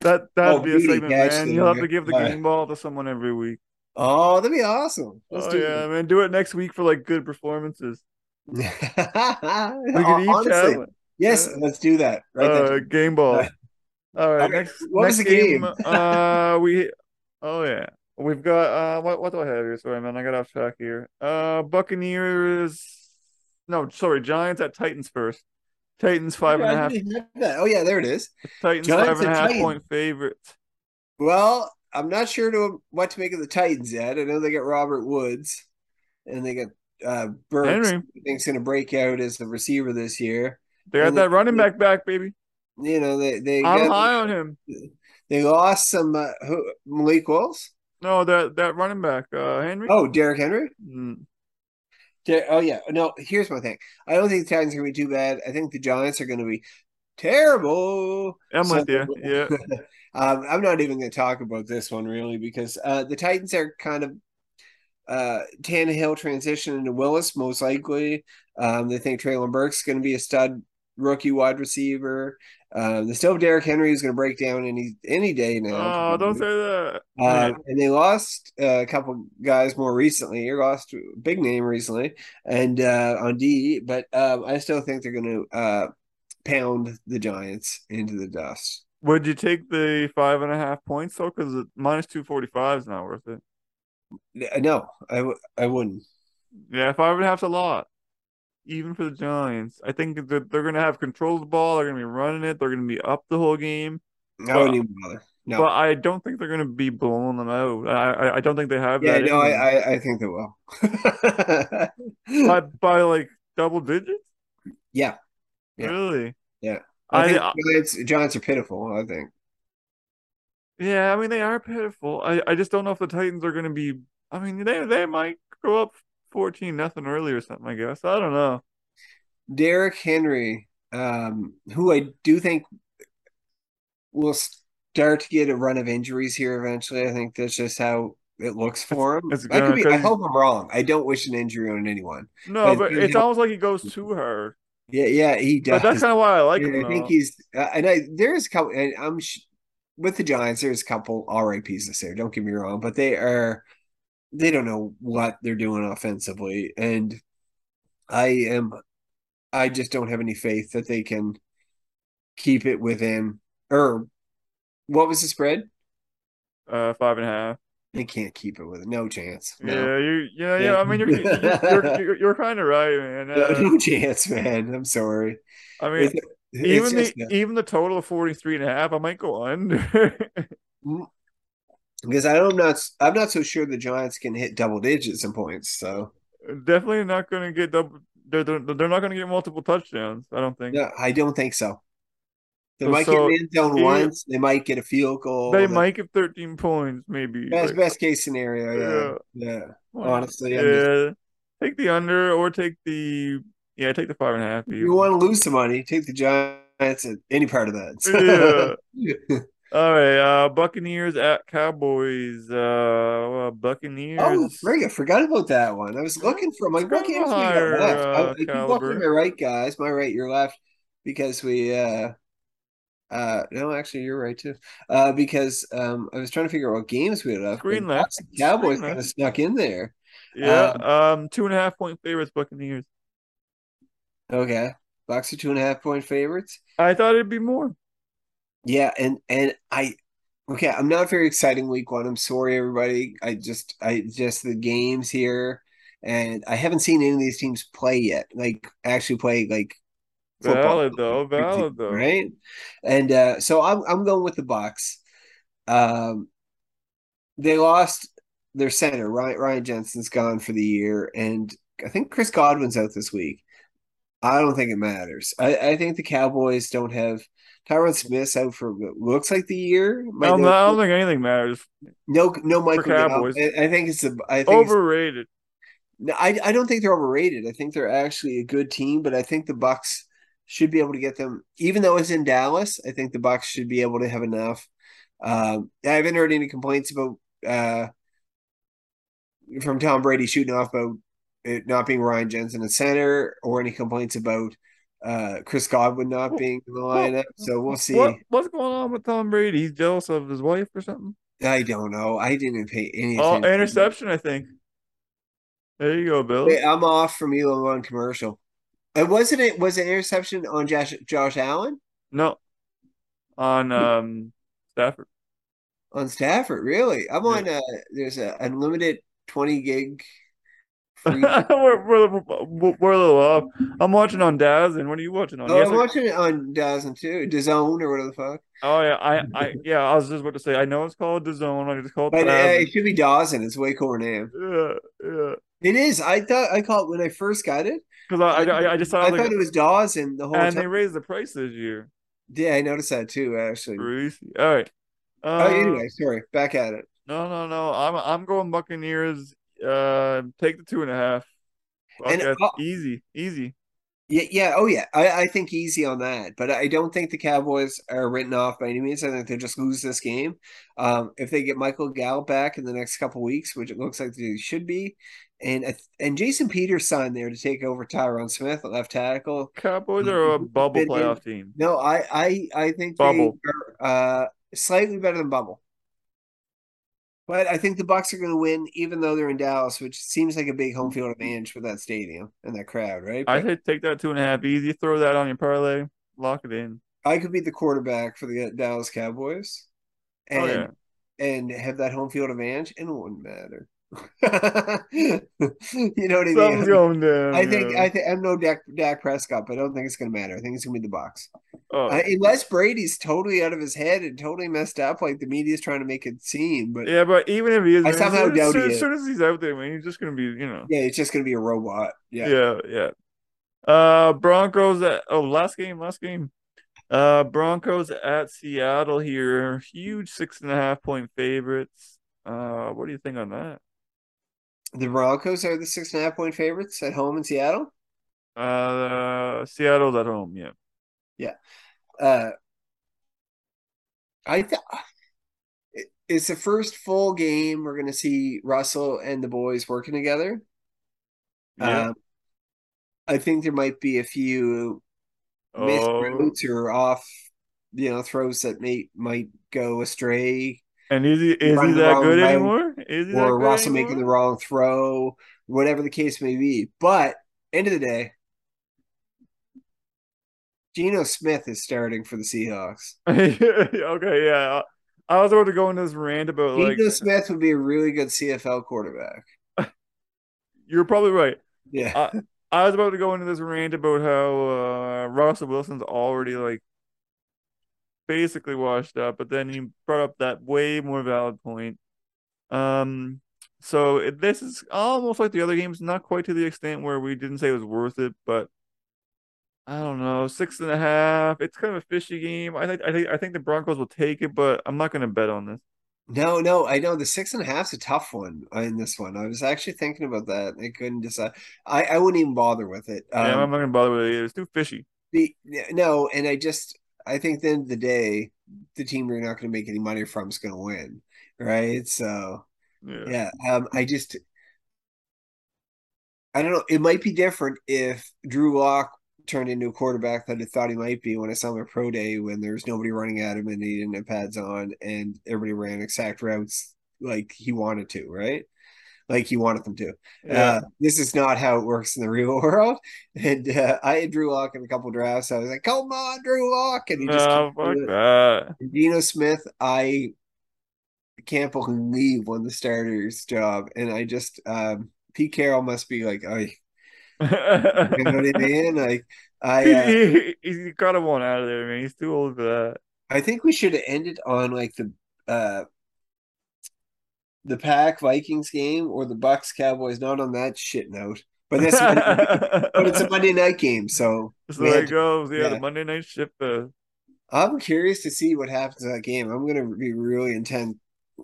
That that'd Oh, be a segment, man. You'll have to give the game ball to someone every week. Oh, that'd be awesome. Let's oh do yeah, man. Do it next week for like good performances. We could each Honestly, have yes, uh, let's do that. Right uh, game ball. All right, next what was the game. game? uh, we. Oh yeah, we've got. Uh, what what do I have here? Sorry, man, I got off track here. Uh, Buccaneers. No, sorry, Giants at Titans first. Titans five and a half. didn't have that. Oh yeah, there it is. Titans Giants five and a half Titans. point favorites. Well, I'm not sure to what to make of the Titans yet. I know they got Robert Woods, and they got uh, Burks. Henry. I think's going to break out as the receiver this year. They got that running back back, baby. You know they they I'm got, high on him. they lost some uh, who, Malik Willis. No, that that running back, uh, Henry. Oh, Derrick Henry. Mm. Der- oh yeah. No, here's my thing. I don't think the Titans are going to be too bad. I think the Giants are going to be terrible. I'm So- with you. Yeah. um, I'm not even going to talk about this one really because uh, the Titans are kind of uh, Tannehill transition into Willis most likely. Um, they think Treylon Burke's going to be a stud rookie wide receiver. Um, they still have Derrick Henry who's going to break down any any day now. Oh, don't say that. Um, and they lost uh, a couple guys more recently. You lost a big name recently, and uh, on D. But um, I still think they're going to uh, pound the Giants into the dust. Would you take the five and a half points though? Because minus two forty five is not worth it. No, I w- I wouldn't. Yeah, five and a half's a lot, even for the Giants. I think that they're gonna have control of the ball. They're gonna be running it. They're gonna be up the whole game. I wouldn't even bother. No, But I don't think they're gonna be blowing them out. I I, I don't think they have yeah, that. no, I. I I think they will. by by like double digits. yeah, Yeah. Really? Yeah. I, I, think I Giants Giants are pitiful. I think. yeah. I mean, they are pitiful. I I just don't know if the Titans are gonna be. I mean, they they might go up fourteen nothing early or something. I guess I don't know. Derrick Henry, um, who I do think will start to get a run of injuries here eventually. I think that's just how it looks for him. it's I could be. I hope I'm wrong. I don't wish an injury on anyone. No, But but it's it's almost like he goes too hard. Yeah, yeah, he does. But that's kind of why I like him. I think though. he's, uh, and I there's a couple. And I'm sh- with the Giants. There's a couple all right pieces there. Don't get me wrong, but they are they don't know what they're doing offensively, and I am I just don't have any faith that they can keep it within. Or what was the spread? uh five and a half. They can't keep it with it. No chance. No. Yeah, you, yeah, yeah. I mean, you're you're you're, you're kind of right, man. No, Uh, no chance, man. I'm sorry. I mean, It's, it's even the a- even the total of 43 and a half, I might go under. because I'm not I'm not so sure the Giants can hit double digits in points. So Definitely not going to get double. They're, they're, they're not going to get multiple touchdowns. I don't think. no, I don't think so. They So- might so get in zone you- once. They might get a field goal. They The might get 13 points, maybe. best like, best case scenario. Yeah, yeah. well, honestly, I'm just- yeah. Take the under or take the yeah, take the five and a half. Even. you want to lose some money, take the Giants at any part of that. Yeah. All right, uh, Buccaneers at Cowboys. Uh, uh, Buccaneers. Oh, frig, I forgot about that one. I was looking for my It's kind what of a games we got higher, left. I, uh, I keep looking my right, guys. My right, your left, because we. uh uh no, actually, you're right too. Uh, because um, I was trying to figure out what games we had left. Screen left. Cowboys kind of snuck in there. Yeah, um, two and a half point favorites, Buccaneers. Okay, Bucks are two and a half point favorites. I thought it'd be more. Yeah, and and I okay, I'm not very exciting week one. I'm sorry, everybody. I just I just the games here, and I haven't seen any of these teams play yet. Like actually play like football. Valid though, valid though. right? And uh, so I'm I'm going with the Bucks. Um, they lost their center. Ryan Ryan Jensen's gone for the year, and I think Chris Godwin's out this week. I don't think it matters. I, I think the Cowboys don't have Tyron Smith's out for what looks like the year. I don't, I don't think anything matters. no, no, Michael. Cowboys. I, I think it's the. I think Overrated. no, I I don't think they're overrated. I think they're actually a good team, but I think the Bucks should be able to get them. Even though it's in Dallas, I think the Bucks should be able to have enough. Um, I haven't heard any complaints about uh, from Tom Brady shooting off about it not being Ryan Jensen at center, or any complaints about uh, Chris Godwin not being in the lineup. So we'll see. What what's going on with Tom Brady? He's jealous of his wife or something? I don't know. I didn't pay any Oh, interception, I think. There you go, Bill. Wait, I'm off from Elon One commercial. And wasn't it was it interception on Josh Josh Allen No. On um Stafford. on Stafford? Really? I'm Yeah. on. Uh, there's a unlimited 20 gig. We're, we're, we're, we're a little off. I'm watching on Daz, and what are you watching on? oh, Yes, I'm I- watching it on Dazen too, DAZN or whatever the fuck. oh yeah, I, I yeah, I was just about to say. I know it's called the. I just call it But uh, it should be Dawson. It's a way cooler name. Yeah, yeah. It is. I thought I called when I first got it. Because I, I, I just I thought, like, thought it was Dawson the whole and they time. raised the price this year. Yeah, I noticed that too. Actually. All right. Oh, Uh, anyway, sorry. Back at it. No, no, no. I'm I'm going Buccaneers. Uh, take the two and a half. And, uh, easy, easy. Yeah, yeah, oh yeah. I, I think easy on that, but I don't think the Cowboys are written off by any means. I think they'll just lose this game. Um, if they get Michael Gallup back in the next couple weeks, which it looks like they should be, and and Jason Peters signed there to take over Tyron Smith at left tackle. Cowboys are a bubble playoff team. No, I I I think Bubble. they are uh, slightly better than bubble. But I think the Bucks are going to win, even though they're in Dallas, which seems like a big home field advantage for that stadium and that crowd, right? I But say take that two and a half easy. Throw that on your parlay. Lock it in. I could be the quarterback for the uh, Dallas Cowboys, and Oh yeah. and have that home field advantage, and it wouldn't matter. you know what I Something's mean? going down. I think yeah. I think I'm no Dak, Dak Prescott, but I don't think it's going to matter. I think it's going to be the box, Oh, Uh, unless Brady's totally out of his head and totally messed up, like the media's trying to make it seem. But yeah, but even if he is, I somehow as soon, doubt he as, is. soon as he's out there, man, he's just gonna be, you know. Yeah, it's just going to be a robot. Yeah. Yeah, yeah. Uh, Broncos at oh last game, last game. Uh, Broncos at Seattle here. Huge six and a half point favorites. Uh, what do you think on that? The Broncos are the six and a half point favorites at home in Seattle. Uh, Seattle's at home. Yeah. Yeah. Uh, I thought it's the first full game we're going to see Russell and the boys working together. Yeah. Um, I think there might be a few missed oh, routes or off, you know, throws that may might go astray, and is he is he that good anymore? Is or Russell making the wrong throw, whatever the case may be. But end of the day, Geno Smith is starting for the Seahawks. okay, yeah. I was about to go into this rant about like Geno Smith would be a really good CFL quarterback. you're probably right. Yeah. I, I was about to go into this rant about how uh, Russell Wilson's already like basically washed up, but then you brought up that way more valid point. Um, so it, this is almost like the other games, not quite to the extent where we didn't say it was worth it, but I don't know, six and a half. It's kind of a fishy game. I think I think I think the Broncos will take it, but I'm not going to bet on this. No, no, I know the six and a half's a tough one in this one. I was actually thinking about that. I couldn't decide. I, I wouldn't even bother with it. Um, yeah, I'm not going to bother with it. It's too fishy. The no, and I just I think at the end of the day, the team you're not going to make any money from is going to win, right? So yeah, yeah um, I just I don't know. It might be different if Drew Lock turned into a quarterback that I thought he might be when I saw him at pro day when there was nobody running at him and he didn't have pads on and everybody ran exact routes like he wanted to, right? Like he wanted them to. Yeah. Uh, this is not how it works in the real world. And uh, I had Drew Lock in a couple drafts. I was like, "Come on, Drew Lock," and he just no, fuck that. Geno Smith, I can't believe won the starter's job, and I just um, Pete Carroll must be like, "Oh, you know what I mean? Like, I uh, he, he, he got him one out of there, man. He's too old for that. I think we should have ended on like the uh the Pack Vikings game or the Bucks Cowboys, not on that shit note. But that's but it's a Monday night game, so so there it goes. Yeah, yeah, the Monday night ship. Uh... I'm curious to see what happens in that game. I'm gonna be really intent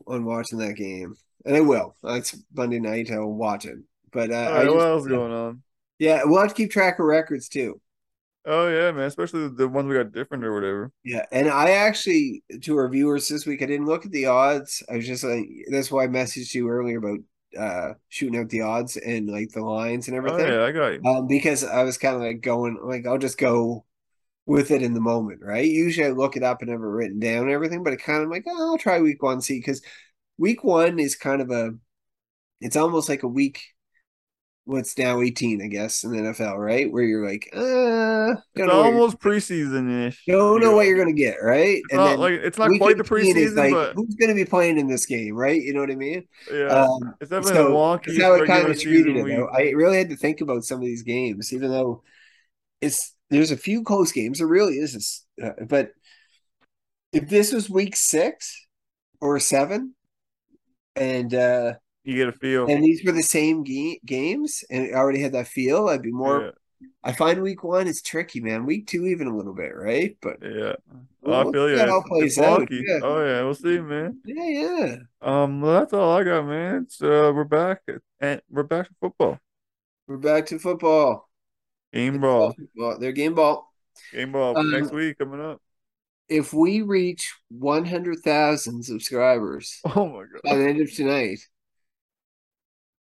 on watching that game, and I will. It's Monday night. I'll watch it. But uh, right, just, what else going on? Yeah, we'll have to keep track of records too. Oh yeah, man, especially the ones we got different or whatever. Yeah, and I actually to our viewers this week, I didn't look at the odds. I was just like, that's why I messaged you earlier about uh shooting out the odds and like the lines and everything. Oh yeah, I got you. Um, because I was kind of like going like I'll just go with it in the moment, right? Usually I look it up and have it written down and everything, but it kind of like oh, I'll try week one, see because week one is kind of a it's almost like a week what's now 18, I guess, in the NFL, right? Where you're like, uh, it's almost preseason ish. Don't know what you're gonna get, right? It's and not like it's not quite the preseason, like, but who's gonna be playing in this game, right? You know what I mean? Yeah, um, it's definitely so, wonky. That's how I kind of treated it. Though. I really had to think about some of these games, even though it's there's a few close games. There really is, uh, but if this was week six or seven, and uh you get a feel. And these were the same ga- games, and it already had that feel. I'd be more. Yeah. I find week one is tricky, man. Week two, even a little bit, right? But yeah, well, I feel you. All plays out. Yeah. Oh yeah, we'll see, man. Yeah, yeah. Um, well, that's all I got, man. So uh, we're back, and we're back to football. We're back to football. Game ball. Well, they're game ball. Game ball um, next week coming up. If we reach one hundred thousand subscribers, oh my god, by the end of tonight,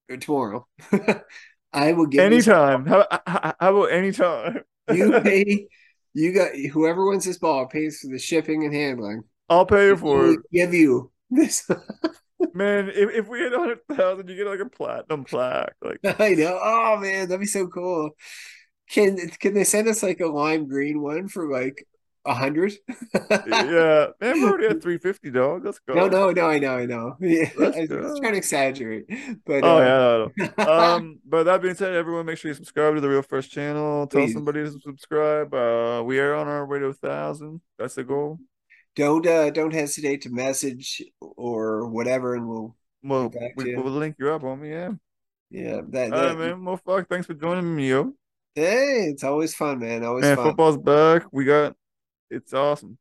or tomorrow. I will give anytime. How, how, about anytime? you pay. You got whoever wins this ball pays for the shipping and handling. I'll pay for it. Give you this. man, if, if we had a hundred thousand, you get like a platinum plaque. Like I know. Oh man, that'd be so cool. Can can they send us like a lime green one for like a hundred. yeah, man, we're already at three fifty, dog. Let's go. No, no, no, I know, I know. Yeah, I was trying to exaggerate, but oh uh... yeah. um, but that being said, everyone, make sure you subscribe to the Real Fresh channel. Tell Please. somebody to subscribe. Uh, we are on our way to a thousand. That's the goal. Don't uh, don't hesitate to message or whatever, and we'll well we, will link you up, on homie. Yeah. Yeah, that, that All right, man. Well, fuck. Thanks for joining me, yo. Hey, it's always fun, man. Always man, fun. football's back. We got it's awesome.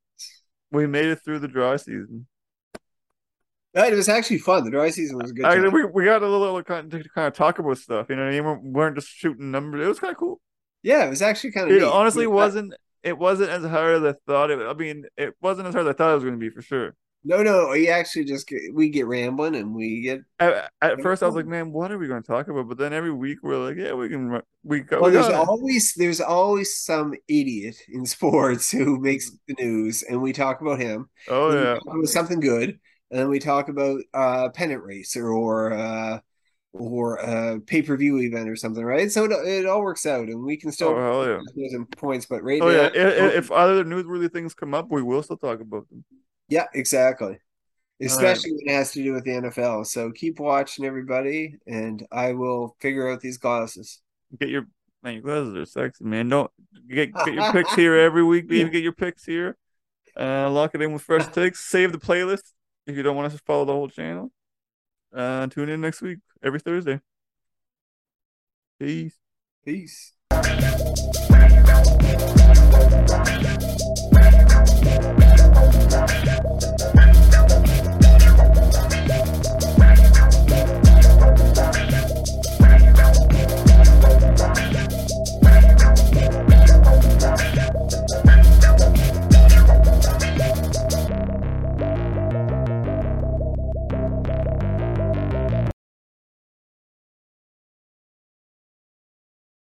We made it through the dry season. It was actually fun. The dry season was good. Actually, we, we got a little kind of, to kind of talk about stuff. You know, we weren't just shooting numbers. It was kind of cool. Yeah, it was actually kind of. It neat. honestly wasn't. It wasn't as hard as I thought it. I mean, it wasn't as hard as I thought it was going to be for sure. No, no, we actually just get, we get rambling and we get. At, at first, I was like, "Man, what are we going to talk about?" But then every week we're like, "Yeah, we can." We go. Well, there's always there's always some idiot in sports who makes the news, and we talk about him. Oh yeah, about something good, and then we talk about uh pennant race or uh or a pay per view event or something, right? So it, it all works out, and we can still oh, yeah. some points. But right oh now, yeah, if, if other newsworthy things come up, we will still talk about them. Yeah, exactly. Especially right. when it has to do with the NFL. So keep watching, everybody, and I will figure out these glasses. Get your man, your glasses are sexy, man. Don't get, get your picks here every week. Even get your picks here. Uh, lock it in with fresh takes. Save the playlist if you don't want us to follow the whole channel. Uh, tune in next week every Thursday. Peace. Peace.